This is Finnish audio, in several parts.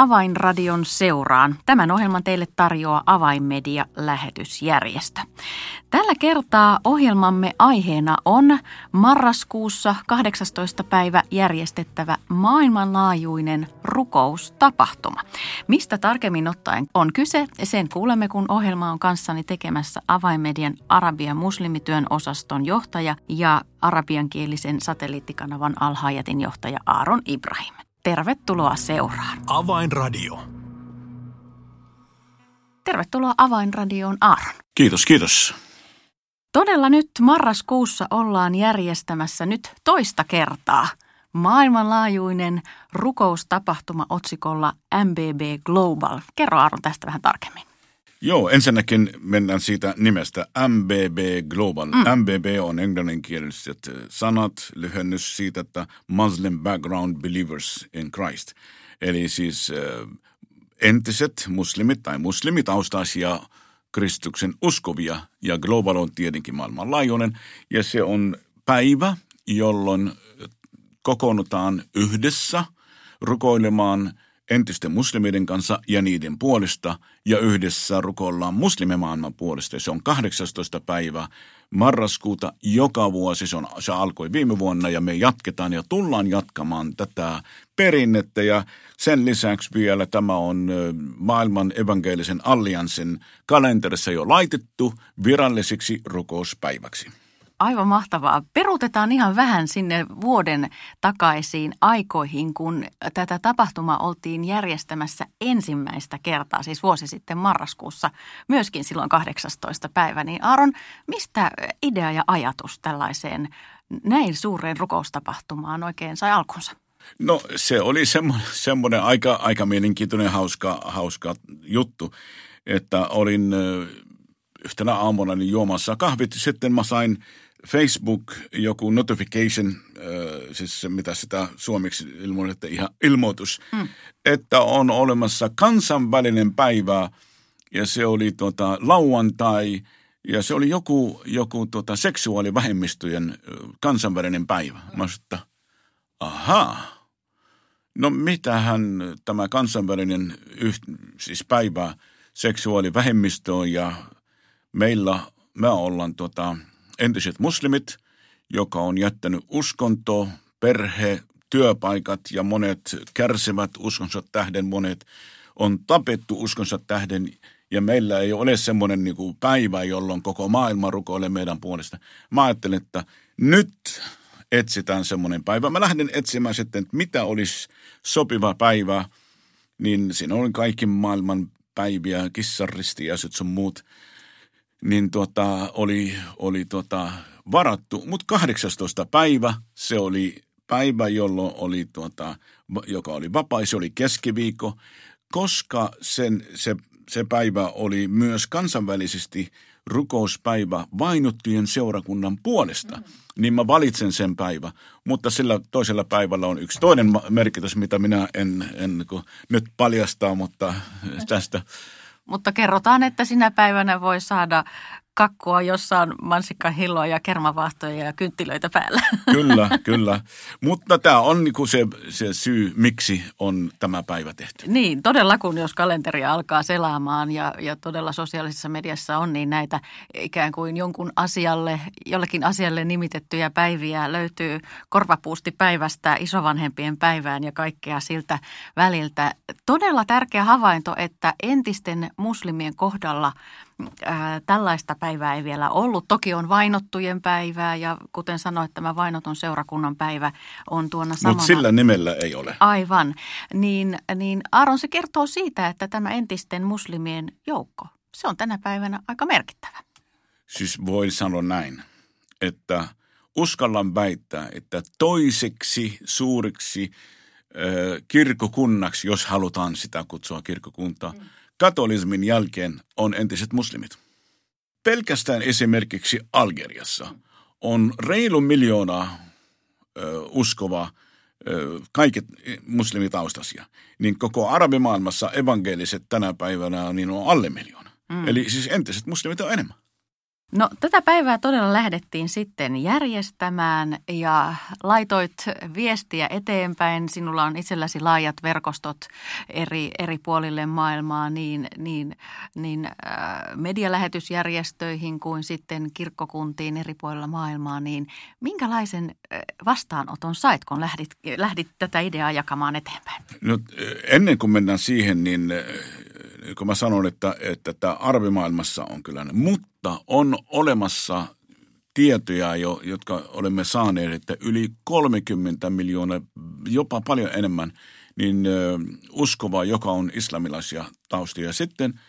Avainradion seuraan. Tämän ohjelman teille tarjoaa Avainmedia-lähetysjärjestö. Tällä kertaa ohjelmamme aiheena on marraskuussa 18. päivä järjestettävä maailmanlaajuinen rukoustapahtuma. Mistä tarkemmin ottaen on kyse, sen kuulemme, kun ohjelma on kanssani tekemässä Avainmedian Arabian muslimityön osaston johtaja ja arabiankielisen satelliittikanavan Alhajatin johtaja Aaron Ibrahim. Tervetuloa seuraan. Avainradio. Tervetuloa Avainradioon Aaron. Kiitos, kiitos. Todella nyt marraskuussa ollaan järjestämässä nyt toista kertaa maailmanlaajuinen rukoustapahtuma otsikolla MBB Global. Kerro Aaron tästä vähän tarkemmin. Joo, ensinnäkin mennään siitä nimestä MBB Global. Mm. MBB on englanninkieliset sanat, lyhennys siitä, että Muslim Background Believers in Christ. Eli siis äh, entiset muslimit tai muslimitaustaisia Kristuksen uskovia ja global on tietenkin maailmanlaajuinen. Ja se on päivä, jolloin kokoonnutaan yhdessä rukoilemaan – entisten muslimien kanssa ja niiden puolesta ja yhdessä rukoillaan muslimimaailman puolesta. Se on 18. päivä marraskuuta joka vuosi. Se, on, se alkoi viime vuonna ja me jatketaan ja tullaan jatkamaan tätä perinnettä ja sen lisäksi vielä tämä on maailman evankelisen allianssin kalenterissa jo laitettu virallisiksi rukouspäiväksi. Aivan mahtavaa. Peruutetaan ihan vähän sinne vuoden takaisiin aikoihin, kun tätä tapahtumaa oltiin järjestämässä ensimmäistä kertaa, siis vuosi sitten marraskuussa, myöskin silloin 18. päivä. Niin Aaron, mistä idea ja ajatus tällaiseen näin suureen rukoustapahtumaan oikein sai alkunsa? No se oli semmoinen, semmoinen aika, aika mielenkiintoinen hauska, hauska juttu, että olin yhtenä aamuna niin juomassa kahvit. Sitten mä sain Facebook joku notification, äh, siis mitä sitä suomeksi ilmoitte, ihan ilmoitus, mm. että on olemassa kansainvälinen päivä ja se oli tota, lauantai ja se oli joku, joku tota, seksuaalivähemmistöjen kansainvälinen päivä. Mä sanoin, että ahaa, no mitähän tämä kansainvälinen yht, siis päivä seksuaalivähemmistöön ja meillä me ollaan tota, entiset muslimit, joka on jättänyt uskonto, perhe, työpaikat ja monet kärsivät uskonsa tähden, monet on tapettu uskonsa tähden ja meillä ei ole semmoinen niin kuin päivä, jolloin koko maailma rukoilee meidän puolesta. Mä ajattelen, että nyt etsitään semmoinen päivä. Mä lähden etsimään sitten, että mitä olisi sopiva päivä, niin siinä on kaikki maailman päiviä, kissaristi ja sun muut – niin tota, oli, oli tota, varattu. Mutta 18. päivä, se oli päivä, jolloin oli, tota, joka oli vapaa, se oli keskiviikko, koska sen, se, se päivä oli myös kansainvälisesti rukouspäivä vainottujen seurakunnan puolesta, mm. niin mä valitsen sen päivä. Mutta sillä toisella päivällä on yksi toinen merkitys, mitä minä en, en nyt paljastaa, mutta tästä mutta kerrotaan, että sinä päivänä voi saada kakkua, jossa on mansikkahilloa ja kermavaahtoja ja kynttilöitä päällä. Kyllä, kyllä. Mutta tämä on niinku se, se syy, miksi on tämä päivä tehty. Niin, todella kun jos kalenteri alkaa selaamaan ja, ja todella sosiaalisessa mediassa on, niin näitä ikään kuin jonkun asialle, jollekin asialle nimitettyjä päiviä löytyy korvapuusti päivästä isovanhempien päivään ja kaikkea siltä väliltä. Todella tärkeä havainto, että entisten muslimien kohdalla – ää, tällaista päivää ei vielä ollut. Toki on vainottujen päivää ja kuten sanoit, tämä vainotun seurakunnan päivä on tuona samana. Mutta sillä nimellä ei ole. Aivan. Niin, niin Aaron se kertoo siitä, että tämä entisten muslimien joukko, se on tänä päivänä aika merkittävä. Siis voi sanoa näin, että uskallan väittää, että toiseksi suuriksi kirkokunnaksi, jos halutaan sitä kutsua kirkokuntaa, mm katolismin jälkeen on entiset muslimit. Pelkästään esimerkiksi Algeriassa on reilu miljoonaa ö, uskovaa, kaiket muslimitaustaisia. Niin koko arabimaailmassa evankeliset tänä päivänä niin on alle miljoona. Mm. Eli siis entiset muslimit on enemmän. No tätä päivää todella lähdettiin sitten järjestämään ja laitoit viestiä eteenpäin. Sinulla on itselläsi laajat verkostot eri, eri puolille maailmaa niin, niin, niin äh, medialähetysjärjestöihin kuin sitten kirkkokuntiin eri puolilla maailmaa. Niin minkälaisen äh, vastaanoton sait, kun lähdit, lähdit tätä ideaa jakamaan eteenpäin? No, ennen kuin mennään siihen, niin äh, kun mä sanon, että, että tämä arvimaailmassa on kyllä, mutta on olemassa tietoja, jo, jotka olemme saaneet, että yli 30 miljoonaa, jopa paljon enemmän, niin uskovaa, joka on islamilaisia taustoja. Sitten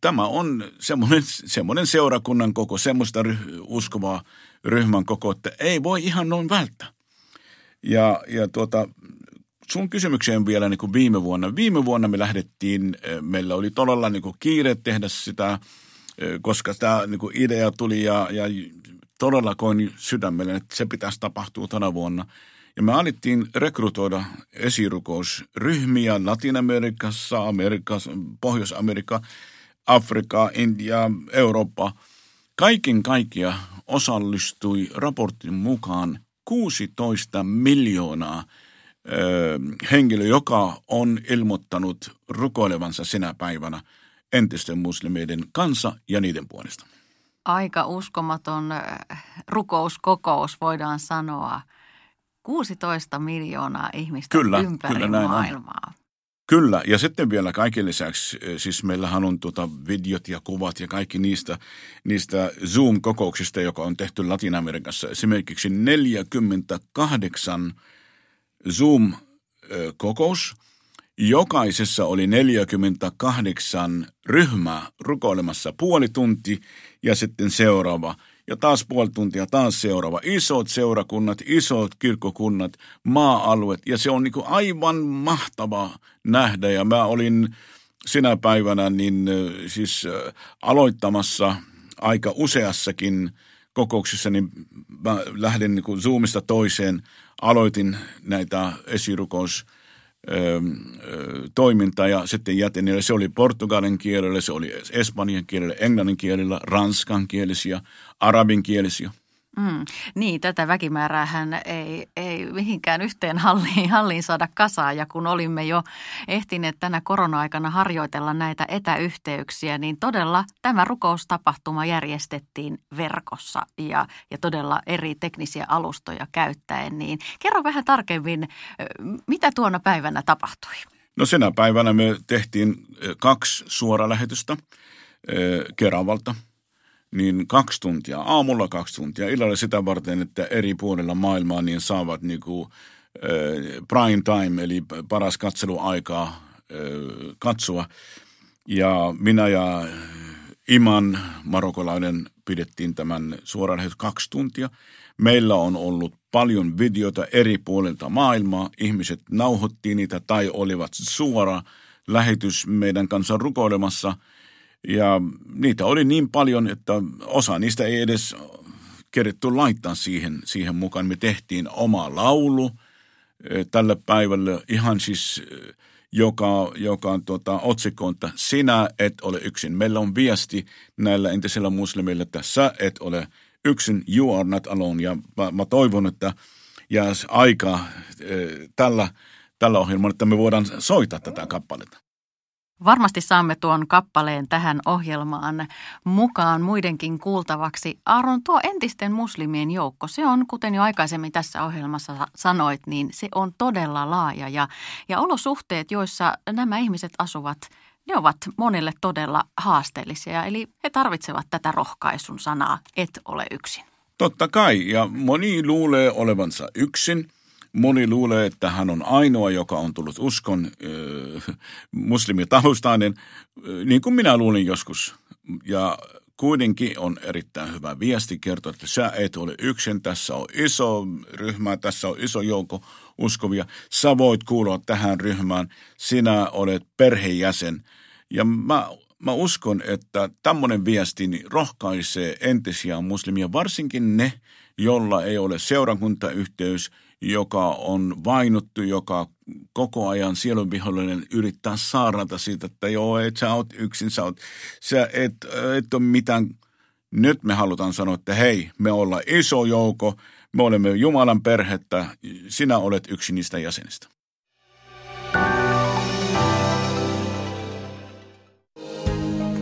tämä on semmoinen, semmoinen seurakunnan koko, semmoista ry, uskovaa ryhmän koko, että ei voi ihan noin välttää. Ja, ja tuota, sun kysymykseen vielä niin kuin viime vuonna. Viime vuonna me lähdettiin, meillä oli todella niin kuin kiire tehdä sitä, koska tämä niin kuin idea tuli ja, ja todella koin sydämelle, että se pitäisi tapahtua tänä vuonna. Ja me alettiin rekrytoida esirukousryhmiä Latin-Amerikassa, Amerikassa, Pohjois-Amerikka, Afrika, Intia, Eurooppa. Kaiken kaikkia osallistui raportin mukaan 16 miljoonaa – henkilö, joka on ilmoittanut rukoilevansa sinä päivänä entisten muslimeiden kanssa ja niiden puolesta. Aika uskomaton rukouskokous voidaan sanoa. 16 miljoonaa ihmistä kyllä, ympäri kyllä näin maailmaa. On. Kyllä, ja sitten vielä kaiken lisäksi, siis meillähän on tuota videot ja kuvat ja kaikki niistä, niistä Zoom-kokouksista, joka on tehty Latin-Amerikassa. Esimerkiksi 48 Zoom-kokous. Jokaisessa oli 48 ryhmää rukoilemassa puoli tunti ja sitten seuraava. Ja taas puoli tuntia, taas seuraava. Isot seurakunnat, isot kirkkokunnat, maa-alueet. Ja se on niin aivan mahtava nähdä. Ja mä olin sinä päivänä niin siis aloittamassa aika useassakin kokouksissa, niin mä lähdin niin Zoomista toiseen – aloitin näitä esirukous toimintaa ja sitten jätin niille. Se oli portugalin kielellä, se oli espanjan kielellä, englannin kielellä, ranskan kielisiä, arabin kielisiä. Mm, niin, tätä väkimäärää hän ei, ei mihinkään yhteen halliin, halliin saada kasaan. Ja kun olimme jo ehtineet tänä korona-aikana harjoitella näitä etäyhteyksiä, niin todella tämä rukoustapahtuma järjestettiin verkossa ja, ja todella eri teknisiä alustoja käyttäen. Niin kerro vähän tarkemmin, mitä tuona päivänä tapahtui? No senä päivänä me tehtiin kaksi suoralähetystä Keravalta – niin kaksi tuntia, aamulla kaksi tuntia, illalla sitä varten, että eri puolilla maailmaa niin saavat niin kuin, äh, prime time, eli paras katseluaikaa äh, katsoa. Ja minä ja Iman, marokolainen, pidettiin tämän suoraan kaksi tuntia. Meillä on ollut paljon videota eri puolilta maailmaa. Ihmiset nauhoittiin niitä tai olivat suora lähetys meidän kanssa rukoilemassa – ja niitä oli niin paljon, että osa niistä ei edes keretty laittaa siihen, siihen mukaan. Me tehtiin oma laulu tälle päivälle ihan siis joka, joka on tuota, otsikko, että sinä et ole yksin. Meillä on viesti näillä entisillä muslimilla, että sä et ole yksin, you are not alone. Ja mä, mä toivon, että jää aika tällä, tällä ohjelmalla, että me voidaan soittaa tätä kappaletta. Varmasti saamme tuon kappaleen tähän ohjelmaan mukaan muidenkin kuultavaksi. Aaron, tuo entisten muslimien joukko, se on, kuten jo aikaisemmin tässä ohjelmassa sanoit, niin se on todella laaja. Ja, ja olosuhteet, joissa nämä ihmiset asuvat, ne ovat monille todella haasteellisia. Eli he tarvitsevat tätä rohkaisun sanaa, et ole yksin. Totta kai, ja moni luulee olevansa yksin – Moni luulee, että hän on ainoa, joka on tullut uskon äh, muslimitaustainen, äh, niin kuin minä luulin joskus. Ja kuitenkin on erittäin hyvä viesti kertoa, että sä et ole yksin, tässä on iso ryhmä, tässä on iso joukko uskovia. Sä voit kuulua tähän ryhmään, sinä olet perhejäsen. Ja mä, mä uskon, että tämmöinen viesti niin rohkaisee entisiä muslimia, varsinkin ne, jolla ei ole seurakuntayhteys – joka on vainottu, joka koko ajan sielunvihollinen yrittää saarnata siitä, että joo, et sä oot yksin, sä, oot, sä et, et ole mitään Nyt me halutaan sanoa, että hei, me ollaan iso joukko, me olemme Jumalan perhettä, sinä olet yksi niistä jäsenistä.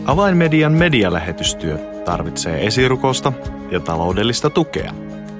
Avainmedian medialähetystyö tarvitsee esirukosta ja taloudellista tukea.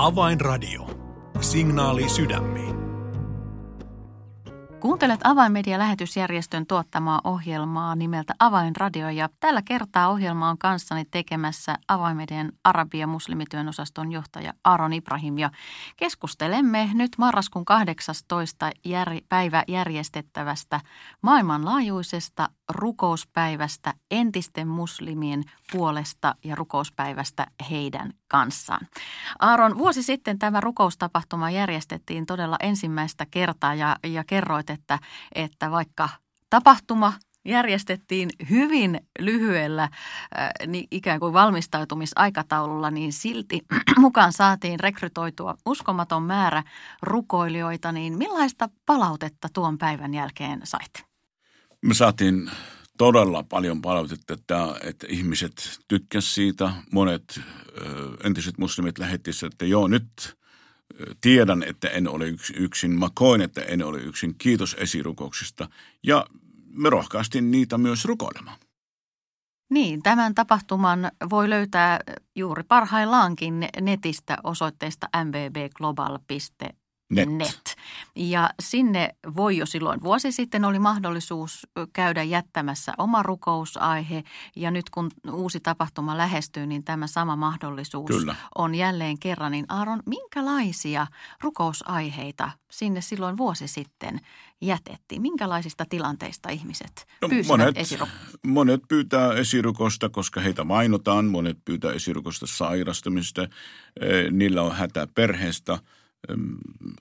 Avainradio. Signaali sydämiin. Kuuntelet Avainmedia-lähetysjärjestön tuottamaa ohjelmaa nimeltä Avainradio ja tällä kertaa ohjelma on kanssani tekemässä Avainmedian Arabia muslimityön osaston johtaja Aaron Ibrahim ja keskustelemme nyt marraskuun 18. Jär, päivä järjestettävästä maailmanlaajuisesta rukouspäivästä entisten muslimien puolesta ja rukouspäivästä heidän kanssaan. Aaron, vuosi sitten tämä rukoustapahtuma järjestettiin todella ensimmäistä kertaa ja, ja kerroit, että, että vaikka tapahtuma järjestettiin hyvin lyhyellä äh, niin ikään kuin valmistautumisaikataululla, niin silti mukaan saatiin rekrytoitua uskomaton määrä rukoilijoita. Niin millaista palautetta tuon päivän jälkeen sait? Me saatiin todella paljon palautetta, että, että ihmiset tykkäsivät siitä. Monet ö, entiset muslimit lähettivät, että joo, nyt tiedän, että en ole yksin. Mä koin, että en ole yksin. Kiitos esirukouksista. Ja me rohkaistiin niitä myös rukoilemaan. Niin, tämän tapahtuman voi löytää juuri parhaillaankin netistä osoitteesta mbbglobal.com Net. Net. Ja sinne voi jo silloin vuosi sitten oli mahdollisuus käydä jättämässä oma rukousaihe. Ja nyt kun uusi tapahtuma lähestyy, niin tämä sama mahdollisuus Kyllä. on jälleen kerran. Niin Aaron, minkälaisia rukousaiheita sinne silloin vuosi sitten jätettiin? Minkälaisista tilanteista ihmiset no, monet, monet pyytää esirukosta, koska heitä mainotaan. Monet pyytää esirukosta sairastumista. Niillä on hätä perheestä –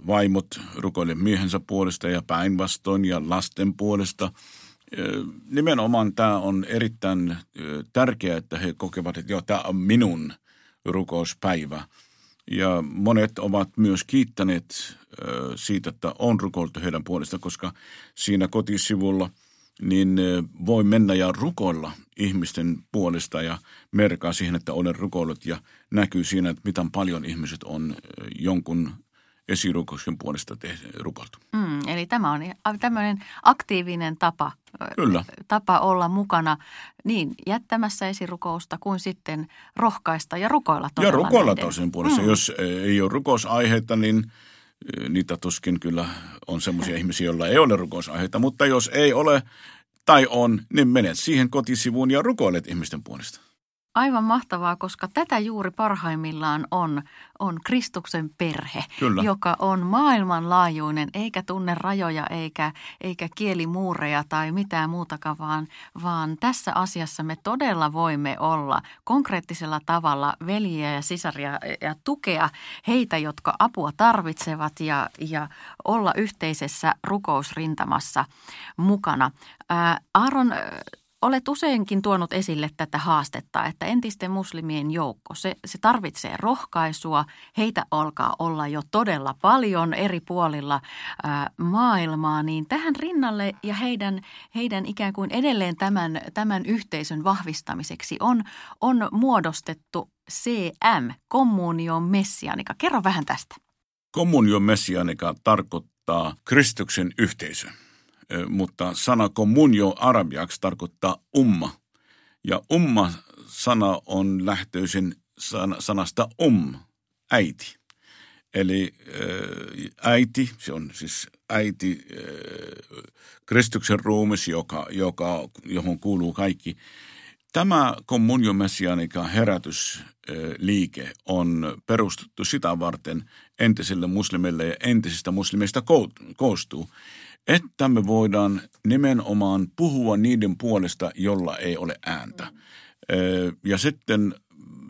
vaimot rukoille miehensä puolesta ja päinvastoin ja lasten puolesta. Nimenomaan tämä on erittäin tärkeää, että he kokevat, että joo, tämä on minun rukouspäivä. Ja monet ovat myös kiittäneet siitä, että on rukoiltu heidän puolesta, koska siinä kotisivulla niin voi mennä ja rukoilla ihmisten puolesta ja merkaa siihen, että olen rukoillut ja näkyy siinä, että miten paljon ihmiset on jonkun esirukouksen puolesta tehty, rukoiltu. Mm, eli tämä on tämmöinen aktiivinen tapa, Kyllä. tapa olla mukana niin jättämässä esirukousta kuin sitten rohkaista ja rukoilla Ja rukoilla toisen puolesta. Mm. Jos ei ole rukousaiheita, niin niitä tuskin kyllä on semmoisia ihmisiä, joilla ei ole rukousaiheita. Mutta jos ei ole tai on, niin menet siihen kotisivuun ja rukoilet ihmisten puolesta. Aivan mahtavaa, koska tätä juuri parhaimmillaan on, on Kristuksen perhe, Kyllä. joka on maailmanlaajuinen, eikä tunne rajoja eikä, eikä kielimuureja tai mitään muutakaan, vaan, vaan tässä asiassa me todella voimme olla konkreettisella tavalla veljiä ja sisaria ja tukea heitä, jotka apua tarvitsevat ja, ja olla yhteisessä rukousrintamassa mukana. Ää, Aaron, Olet useinkin tuonut esille tätä haastetta, että entisten muslimien joukko, se, se tarvitsee rohkaisua. Heitä alkaa olla jo todella paljon eri puolilla ää, maailmaa, niin tähän rinnalle ja heidän, heidän ikään kuin edelleen tämän, tämän yhteisön vahvistamiseksi on, on muodostettu CM, kommunion messianika. Kerro vähän tästä. Kommunion messianika tarkoittaa Kristuksen yhteisö mutta sana communio arabiaksi tarkoittaa umma. Ja umma-sana on lähtöisin sanasta um, äiti. Eli äiti, se on siis äiti, Kristuksen ruumis, joka, joka, johon kuuluu kaikki. Tämä kommunio messianika herätysliike on perustettu sitä varten entisille muslimille ja entisistä muslimeista koostuu, että me voidaan nimenomaan puhua niiden puolesta, jolla ei ole ääntä. Ja sitten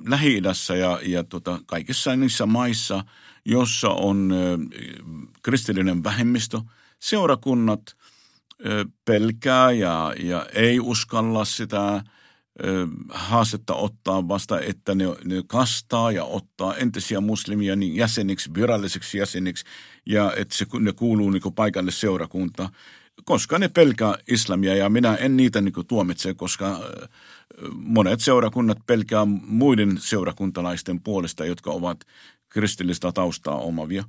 lähi ja, ja tota, kaikissa niissä maissa, jossa on kristillinen vähemmistö, seurakunnat pelkää ja, ja ei uskalla sitä haastetta ottaa vasta, että ne, ne kastaa ja ottaa entisiä muslimia niin jäseniksi, virallisiksi jäseniksi ja että se, ne kuuluu niin paikalle seurakunta, koska ne pelkää islamia ja minä en niitä niin tuomitse, koska monet seurakunnat pelkää muiden seurakuntalaisten puolesta, jotka ovat kristillistä taustaa omavia.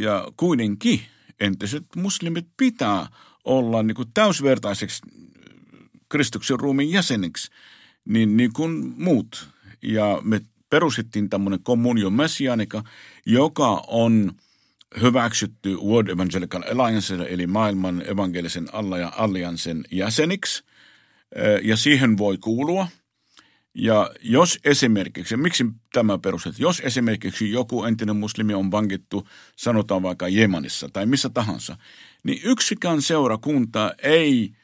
Ja kuitenkin entiset muslimit pitää olla niin täysvertaiseksi Kristuksen ruumiin jäseniksi, niin, niin kuin muut. Ja me perustettiin tämmöinen communio messianica, joka on hyväksytty World Evangelical Alliance, eli maailman evankelisen alliansen jäseniksi. Ja siihen voi kuulua. Ja jos esimerkiksi, miksi tämä perustettu, jos esimerkiksi joku entinen muslimi on vankittu, sanotaan vaikka Jemanissa tai missä tahansa, niin yksikään seurakunta ei –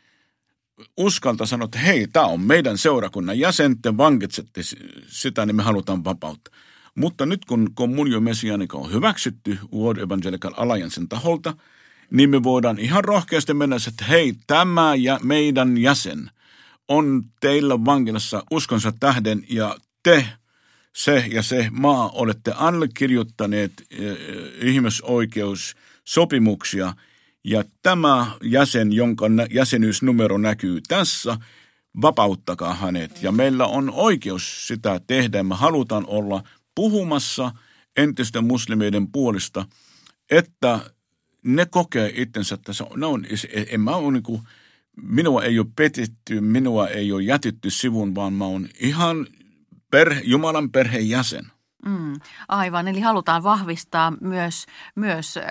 uskalta sanoa, että hei, tämä on meidän seurakunnan jäsen, te vankitsette sitä, niin me halutaan vapautta. Mutta nyt kun kommunio messianika on hyväksytty World Evangelical Alliancen taholta, niin me voidaan ihan rohkeasti mennä, että hei, tämä ja meidän jäsen on teillä vankilassa uskonsa tähden ja te, se ja se maa olette allekirjoittaneet eh, ihmisoikeussopimuksia – ja tämä jäsen, jonka jäsenyysnumero näkyy tässä, vapauttakaa hänet. Ja meillä on oikeus sitä tehdä. Me halutaan olla puhumassa entisten muslimeiden puolesta, että ne kokee itsensä, että se on, on en mä ole niin kuin, minua ei ole petetty, minua ei ole jätetty sivun, vaan mä oon ihan perhe, Jumalan perheen jäsen. Mm, aivan, eli halutaan vahvistaa myös, myös äh,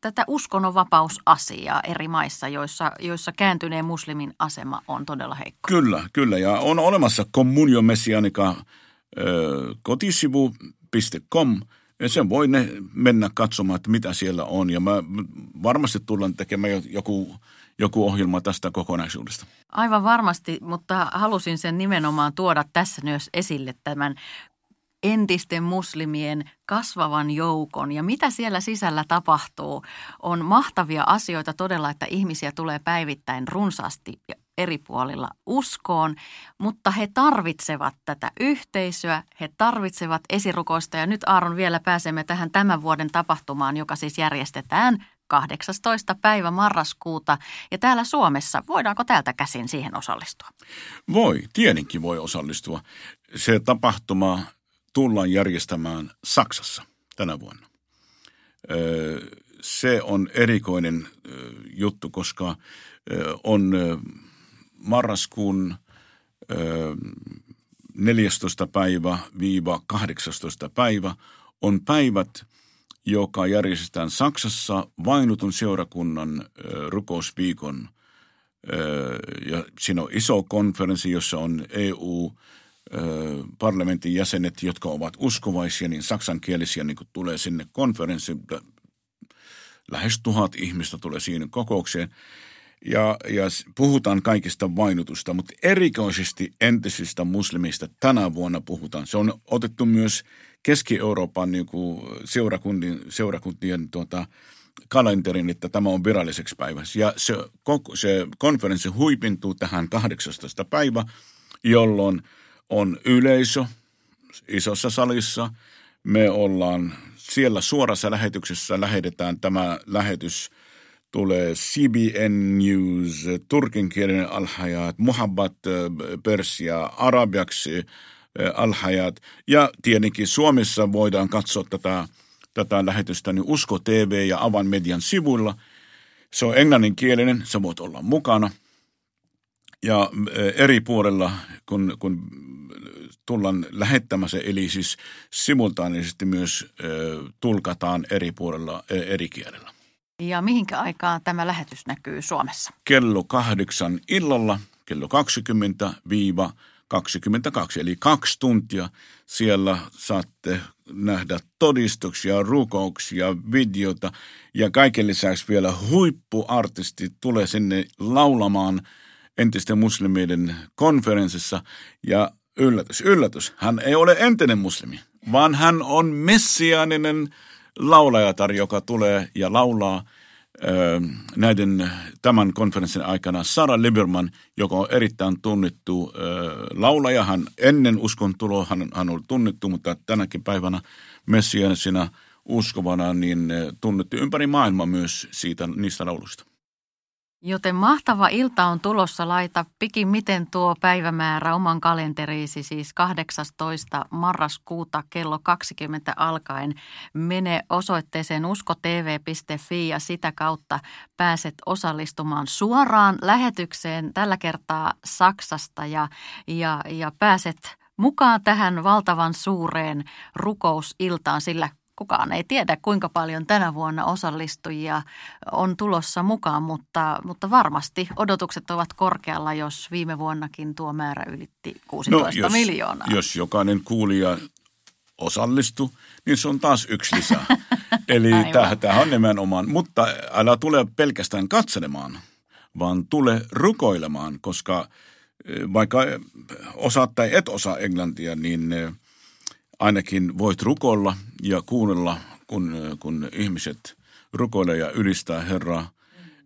tätä uskonnonvapausasiaa eri maissa, joissa, joissa kääntyneen muslimin asema on todella heikko. Kyllä, kyllä. Ja on olemassa Communio Messianica äh, kotisivu.com, ja sen voi ne mennä katsomaan, että mitä siellä on. Ja mä varmasti tullaan tekemään joku, joku ohjelma tästä kokonaisuudesta. Aivan varmasti, mutta halusin sen nimenomaan tuoda tässä myös esille tämän entisten muslimien kasvavan joukon ja mitä siellä sisällä tapahtuu. On mahtavia asioita todella, että ihmisiä tulee päivittäin runsaasti eri puolilla uskoon, mutta he tarvitsevat tätä yhteisöä, he tarvitsevat esirukoista ja nyt Aaron vielä pääsemme tähän tämän vuoden tapahtumaan, joka siis järjestetään 18. päivä marraskuuta. Ja täällä Suomessa, voidaanko täältä käsin siihen osallistua? Voi, tietenkin voi osallistua. Se tapahtuma tullaan järjestämään Saksassa tänä vuonna. Se on erikoinen juttu, koska on marraskuun 14. päivä viiva 18. päivä on päivät, joka järjestetään Saksassa vainutun seurakunnan rukousviikon. Ja siinä on iso konferenssi, jossa on EU, parlamentin jäsenet, jotka ovat uskovaisia, niin saksankielisiä niin kuin tulee sinne konferenssiin. Lähes tuhat ihmistä tulee siinä kokoukseen. Ja, ja puhutaan kaikista vainutusta, mutta erikoisesti entisistä muslimista tänä vuonna puhutaan. Se on otettu myös Keski-Euroopan niin kuin seurakuntien, seurakuntien tuota, kalenterin, että tämä on viralliseksi päivässä. Ja se, se konferenssi huipintuu tähän 18. päivä, jolloin – on yleisö isossa salissa. Me ollaan siellä suorassa lähetyksessä, lähetetään tämä lähetys, tulee CBN News, turkinkielinen alhajat, Muhabbat Persia, arabiaksi alhajat. Ja tietenkin Suomessa voidaan katsoa tätä, tätä lähetystä niin Usko TV ja Avan median sivuilla. Se on englanninkielinen, sä voit olla mukana. Ja eri puolella, kun, kun tullaan lähettämässä, eli siis simultaanisesti myös tulkataan eri puolella eri kielellä. Ja mihinkä aikaan tämä lähetys näkyy Suomessa? Kello kahdeksan illalla kello 20-22, eli kaksi tuntia siellä saatte nähdä todistuksia, rukouksia, videota ja kaiken lisäksi vielä huippuartisti tulee sinne laulamaan entisten muslimien konferenssissa ja yllätys, yllätys, hän ei ole entinen muslimi, vaan hän on messiaaninen laulajatar, joka tulee ja laulaa – näiden tämän konferenssin aikana Sara Liberman, joka on erittäin tunnettu laulaja. Hän ennen uskontuloa hän, hän oli tunnettu, mutta tänäkin päivänä messianisena uskovana niin tunnettu ympäri maailmaa myös siitä niistä laulusta. Joten mahtava ilta on tulossa. Laita miten tuo päivämäärä oman kalenteriisi, siis 18. marraskuuta kello 20 alkaen. Mene osoitteeseen uskotv.fi ja sitä kautta pääset osallistumaan suoraan lähetykseen tällä kertaa Saksasta ja, ja, ja pääset mukaan tähän valtavan suureen rukousiltaan, sillä kukaan ei tiedä, kuinka paljon tänä vuonna osallistujia on tulossa mukaan, mutta, mutta varmasti odotukset ovat korkealla, jos viime vuonnakin tuo määrä ylitti 16 no, jos, miljoonaa. Jos jokainen kuulija osallistuu, niin se on taas yksi lisää. Eli tämä on nimenomaan, mutta älä tule pelkästään katselemaan, vaan tule rukoilemaan, koska eh, vaikka osaat tai et osaa englantia, niin eh, – ainakin voit rukoilla ja kuunnella, kun, kun ihmiset rukoilee ja ylistää Herraa.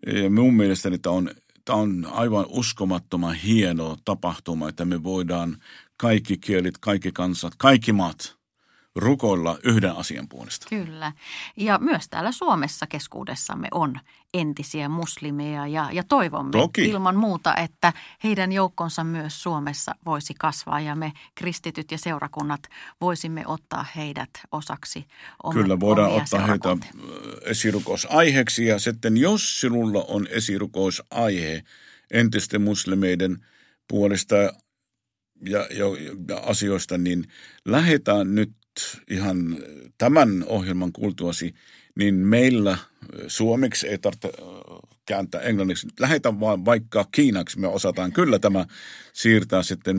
Ja minun mielestäni tämä on, tämä on aivan uskomattoman hieno tapahtuma, että me voidaan kaikki kielit, kaikki kansat, kaikki maat – rukoilla yhden asian puolesta. Kyllä. Ja myös täällä Suomessa keskuudessamme on entisiä muslimeja ja, ja toivomme Toki. ilman muuta, että heidän joukkonsa myös Suomessa voisi kasvaa ja me kristityt ja seurakunnat voisimme ottaa heidät osaksi om- Kyllä voidaan ottaa heitä esirukousaiheeksi ja sitten jos sinulla on esirukousaihe entisten muslimeiden puolesta ja, ja, ja asioista, niin lähetään nyt ihan tämän ohjelman kuultuasi, niin meillä suomeksi ei tarvitse kääntää englanniksi. Lähetä vaan vaikka kiinaksi, me osataan kyllä tämä siirtää sitten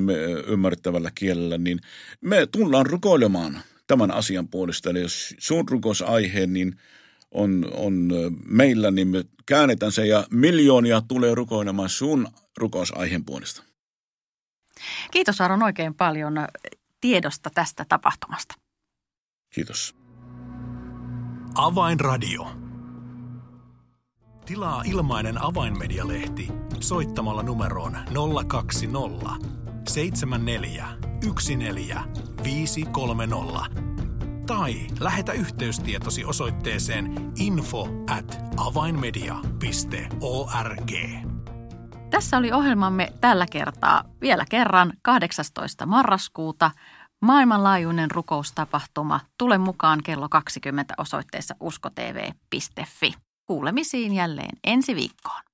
ymmärrettävällä kielellä, niin me tullaan rukoilemaan tämän asian puolesta. Eli jos sun rukousaiheen niin on, on meillä, niin me käännetään se ja miljoonia tulee rukoilemaan sun rukousaiheen puolesta. Kiitos Aron oikein paljon tiedosta tästä tapahtumasta. Kiitos. Avainradio. Tilaa ilmainen avainmedialehti soittamalla numeroon 020 74 14 tai lähetä yhteystietosi osoitteeseen info at avainmedia.org. Tässä oli ohjelmamme tällä kertaa vielä kerran 18. marraskuuta – Maailmanlaajuinen rukoustapahtuma. Tule mukaan kello 20 osoitteessa uskotv.fi. Kuulemisiin jälleen ensi viikkoon.